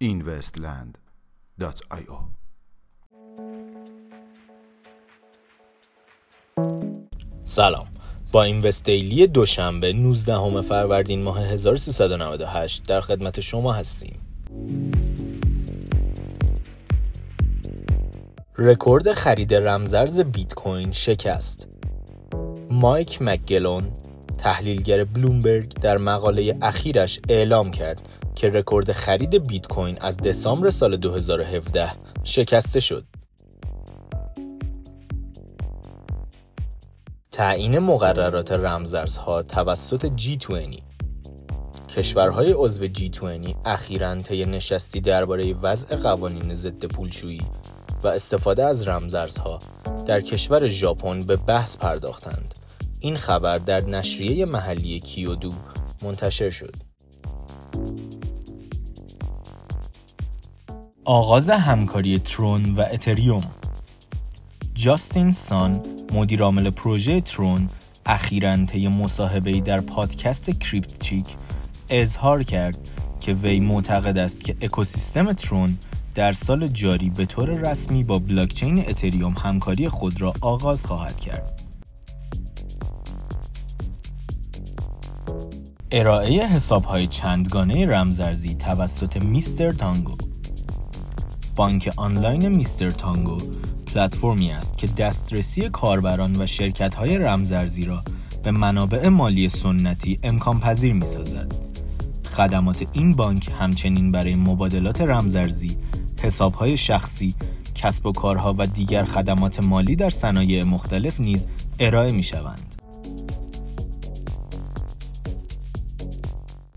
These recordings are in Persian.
investland.io سلام. با این دیلی دوشنبه 19 فروردین ماه 1398 در خدمت شما هستیم. رکورد خرید رمزرز بیت کوین شکست مایک مکگلون تحلیلگر بلومبرگ در مقاله اخیرش اعلام کرد که رکورد خرید بیت کوین از دسامبر سال 2017 شکسته شد. تعیین مقررات رمزارزها توسط G20 کشورهای عضو G20 اخیراً طی نشستی درباره وضع قوانین ضد پولشویی و استفاده از رمزارزها در کشور ژاپن به بحث پرداختند. این خبر در نشریه محلی کیودو منتشر شد. آغاز همکاری ترون و اتریوم جاستین سان مدیرعامل پروژه ترون اخیراً طی مصاحبه‌ای در پادکست کریپتچیک اظهار کرد که وی معتقد است که اکوسیستم ترون در سال جاری به طور رسمی با بلاکچین اتریوم همکاری خود را آغاز خواهد کرد. ارائه حسابهای چندگانه رمزارزی توسط میستر تانگو بانک آنلاین میستر تانگو پلتفرمی است که دسترسی کاربران و شرکت‌های رمزارزی را به منابع مالی سنتی امکان پذیر می سازد. خدمات این بانک همچنین برای مبادلات رمزارزی، حسابهای شخصی، کسب و کارها و دیگر خدمات مالی در صنایع مختلف نیز ارائه می شوند.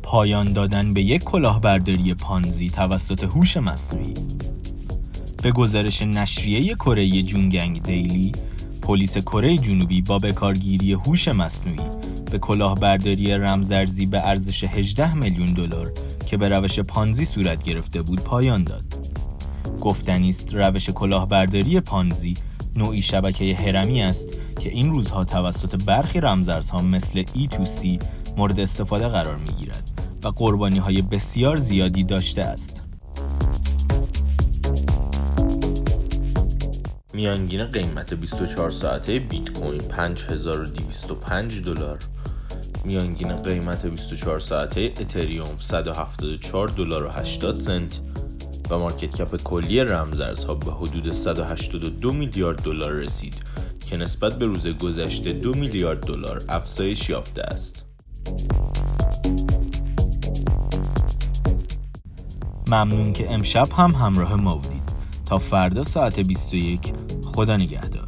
پایان دادن به یک کلاهبرداری پانزی توسط هوش مصنوعی به گزارش نشریه کره جونگنگ دیلی پلیس کره جنوبی با بکارگیری هوش مصنوعی به کلاهبرداری رمزارزی به ارزش 18 میلیون دلار که به روش پانزی صورت گرفته بود پایان داد. گفتنی است. روش کلاهبرداری پانزی نوعی شبکه هرمی است که این روزها توسط برخی رمزارزها مثل E2C مورد استفاده قرار می گیرد و قربانی های بسیار زیادی داشته است. میانگین قیمت 24 ساعته بیت کوین 5205 دلار. میانگین قیمت 24 ساعته اتریوم 174 دلار و 80 سنت. و مارکت کپ کلی رمزارزها به حدود 182 میلیارد دلار رسید که نسبت به روز گذشته 2 میلیارد دلار افزایش یافته است. ممنون که امشب هم همراه ما بودید تا فردا ساعت 21 خدا نگهدار